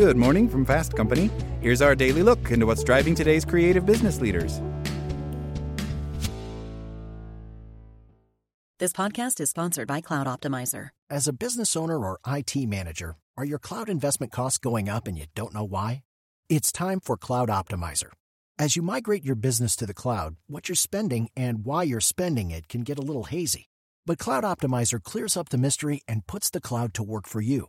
Good morning from Fast Company. Here's our daily look into what's driving today's creative business leaders. This podcast is sponsored by Cloud Optimizer. As a business owner or IT manager, are your cloud investment costs going up and you don't know why? It's time for Cloud Optimizer. As you migrate your business to the cloud, what you're spending and why you're spending it can get a little hazy. But Cloud Optimizer clears up the mystery and puts the cloud to work for you.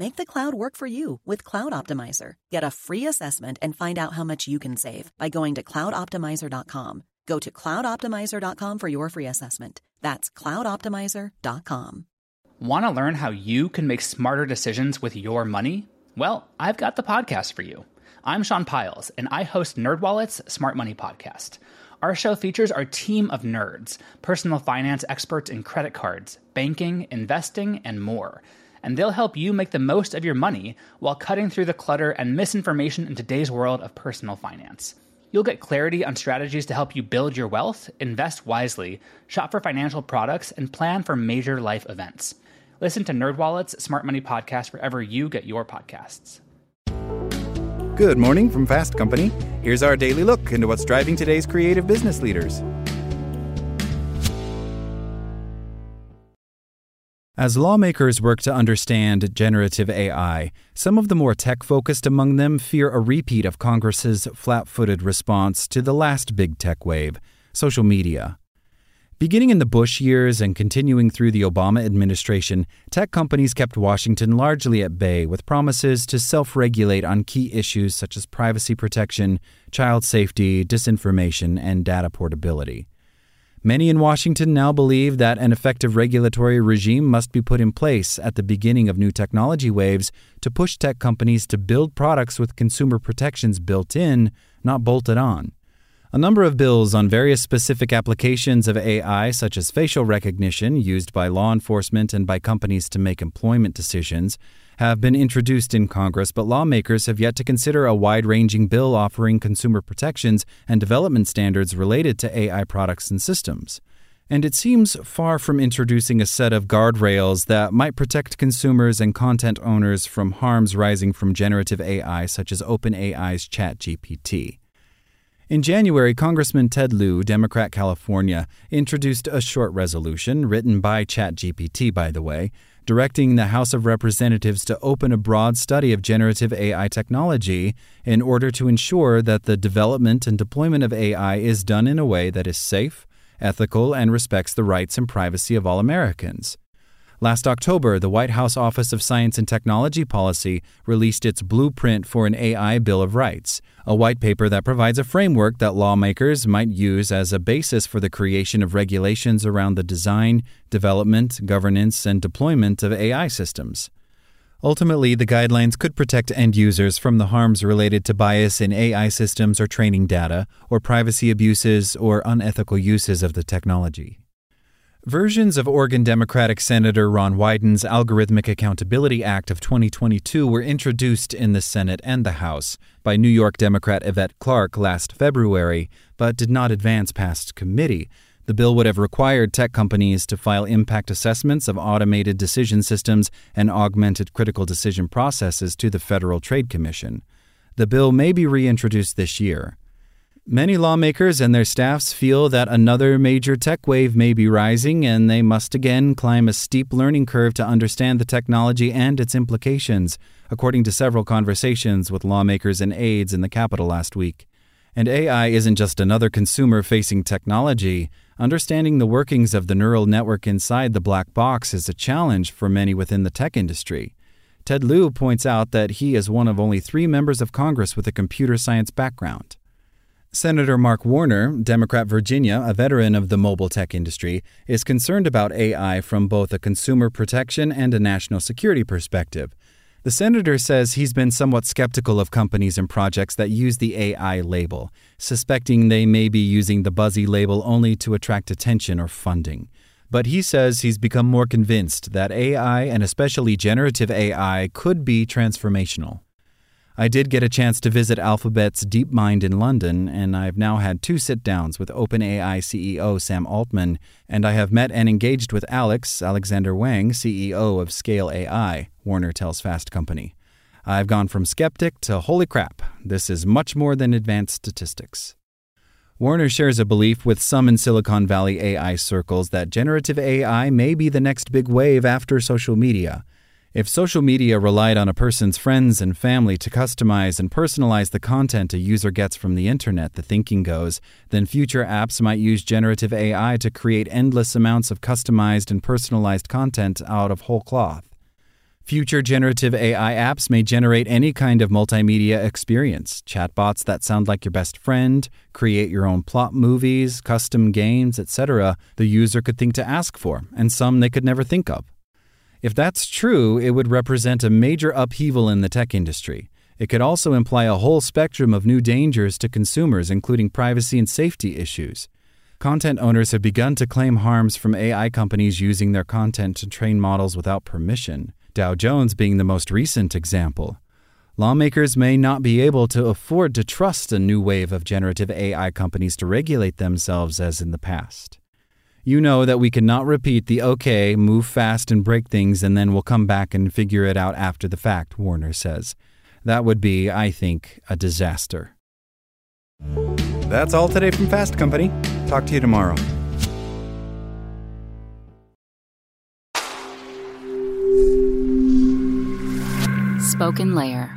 Make the cloud work for you with Cloud Optimizer. Get a free assessment and find out how much you can save by going to cloudoptimizer.com. Go to cloudoptimizer.com for your free assessment. That's cloudoptimizer.com. Want to learn how you can make smarter decisions with your money? Well, I've got the podcast for you. I'm Sean Pyles, and I host NerdWallet's Smart Money Podcast. Our show features our team of nerds, personal finance experts in credit cards, banking, investing, and more – and they'll help you make the most of your money while cutting through the clutter and misinformation in today's world of personal finance. You'll get clarity on strategies to help you build your wealth, invest wisely, shop for financial products, and plan for major life events. Listen to NerdWallet's Smart Money Podcast wherever you get your podcasts. Good morning from Fast Company. Here's our daily look into what's driving today's creative business leaders. As lawmakers work to understand generative AI, some of the more tech focused among them fear a repeat of Congress's flat footed response to the last big tech wave social media. Beginning in the Bush years and continuing through the Obama administration, tech companies kept Washington largely at bay with promises to self regulate on key issues such as privacy protection, child safety, disinformation, and data portability. Many in Washington now believe that an effective regulatory regime must be put in place at the beginning of new technology waves to push tech companies to build products with consumer protections built in, not bolted on. A number of bills on various specific applications of AI, such as facial recognition used by law enforcement and by companies to make employment decisions, have been introduced in Congress, but lawmakers have yet to consider a wide ranging bill offering consumer protections and development standards related to AI products and systems. And it seems far from introducing a set of guardrails that might protect consumers and content owners from harms rising from generative AI, such as OpenAI's ChatGPT. In January, Congressman Ted Lieu, Democrat California, introduced a short resolution, written by ChatGPT, by the way, directing the House of Representatives to open a broad study of generative AI technology in order to ensure that the development and deployment of AI is done in a way that is safe, ethical, and respects the rights and privacy of all Americans. Last October, the White House Office of Science and Technology Policy released its Blueprint for an AI Bill of Rights, a white paper that provides a framework that lawmakers might use as a basis for the creation of regulations around the design, development, governance, and deployment of AI systems. Ultimately, the guidelines could protect end users from the harms related to bias in AI systems or training data, or privacy abuses or unethical uses of the technology. Versions of Oregon Democratic Senator Ron Wyden's Algorithmic Accountability Act of 2022 were introduced in the Senate and the House by New York Democrat Yvette Clarke last February, but did not advance past committee. The bill would have required tech companies to file impact assessments of automated decision systems and augmented critical decision processes to the Federal Trade Commission. The bill may be reintroduced this year. Many lawmakers and their staffs feel that another major tech wave may be rising and they must again climb a steep learning curve to understand the technology and its implications, according to several conversations with lawmakers and aides in the Capitol last week. And AI isn't just another consumer facing technology. Understanding the workings of the neural network inside the black box is a challenge for many within the tech industry. Ted Lieu points out that he is one of only three members of Congress with a computer science background. Senator Mark Warner, Democrat Virginia, a veteran of the mobile tech industry, is concerned about AI from both a consumer protection and a national security perspective. The senator says he's been somewhat skeptical of companies and projects that use the AI label, suspecting they may be using the buzzy label only to attract attention or funding. But he says he's become more convinced that AI, and especially generative AI, could be transformational. I did get a chance to visit Alphabet's DeepMind in London, and I've now had two sit downs with OpenAI CEO Sam Altman, and I have met and engaged with Alex, Alexander Wang, CEO of Scale AI, Warner tells Fast Company. I've gone from skeptic to holy crap, this is much more than advanced statistics. Warner shares a belief with some in Silicon Valley AI circles that generative AI may be the next big wave after social media. If social media relied on a person's friends and family to customize and personalize the content a user gets from the internet, the thinking goes, then future apps might use generative AI to create endless amounts of customized and personalized content out of whole cloth. Future generative AI apps may generate any kind of multimedia experience chatbots that sound like your best friend, create your own plot movies, custom games, etc., the user could think to ask for, and some they could never think of. If that's true, it would represent a major upheaval in the tech industry. It could also imply a whole spectrum of new dangers to consumers, including privacy and safety issues. Content owners have begun to claim harms from AI companies using their content to train models without permission. Dow Jones being the most recent example. Lawmakers may not be able to afford to trust a new wave of generative AI companies to regulate themselves as in the past. You know that we cannot repeat the okay, move fast and break things, and then we'll come back and figure it out after the fact, Warner says. That would be, I think, a disaster. That's all today from Fast Company. Talk to you tomorrow. Spoken Layer.